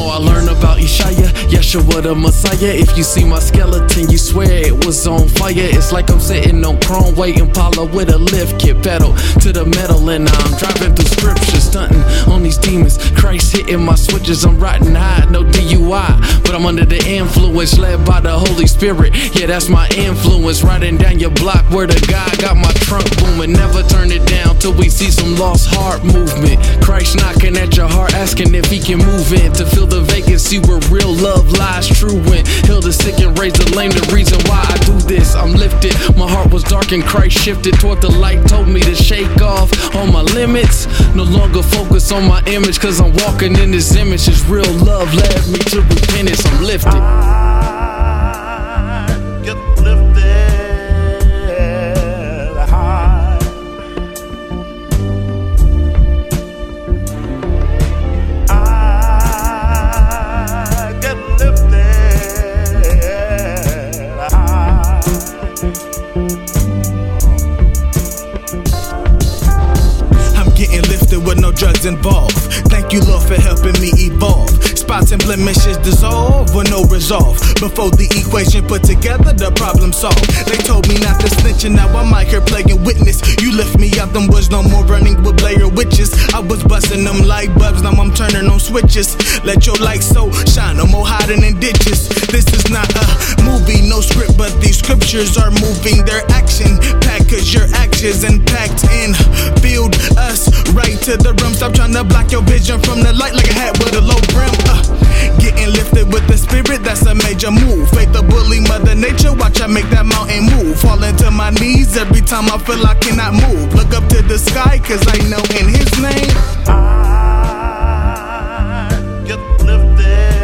more I learn about Yeshaya, Yeshua the Messiah. If you see my skeleton, you swear it was on fire. It's like I'm sitting on chrome, waiting Paula with a lift kit pedal to the metal, and I'm driving through scripture, stunting on these demons. Christ hitting my switches, I'm riding high, no I'm under the influence, led by the Holy Spirit. Yeah, that's my influence, riding down your block where the guy got my trunk booming. Never turn it down till we see some lost heart movement. Christ knocking at your heart, asking if he can move in to fill the vacancy where real love lies and Christ shifted toward the light, told me to shake off all my limits. No longer focus on my image, cause I'm walking in this image. His real love led me to repentance. I'm lifted. I get lifted high. I get lifted high. Drugs involved. Thank you, Lord, for helping me evolve. Spots and blemishes dissolve with no resolve. Before the equation put together, the problem solved. They told me not to snitch, and now I'm out playing witness. You lift me out, them was no more running with Blair witches. I was busting them light bulbs, now I'm turning on switches. Let your light so shine, no more hiding in ditches. This is not a movie, no script, but these scriptures are moving their action. Package your actions and in. Build right to the rim. Stop trying to block your vision from the light like a hat with a low brim. Uh, getting lifted with the spirit, that's a major move. Faith the bully, mother nature, watch I make that mountain move. Falling to my knees every time I feel I cannot move. Look up to the sky, cause I know in his name. I get lifted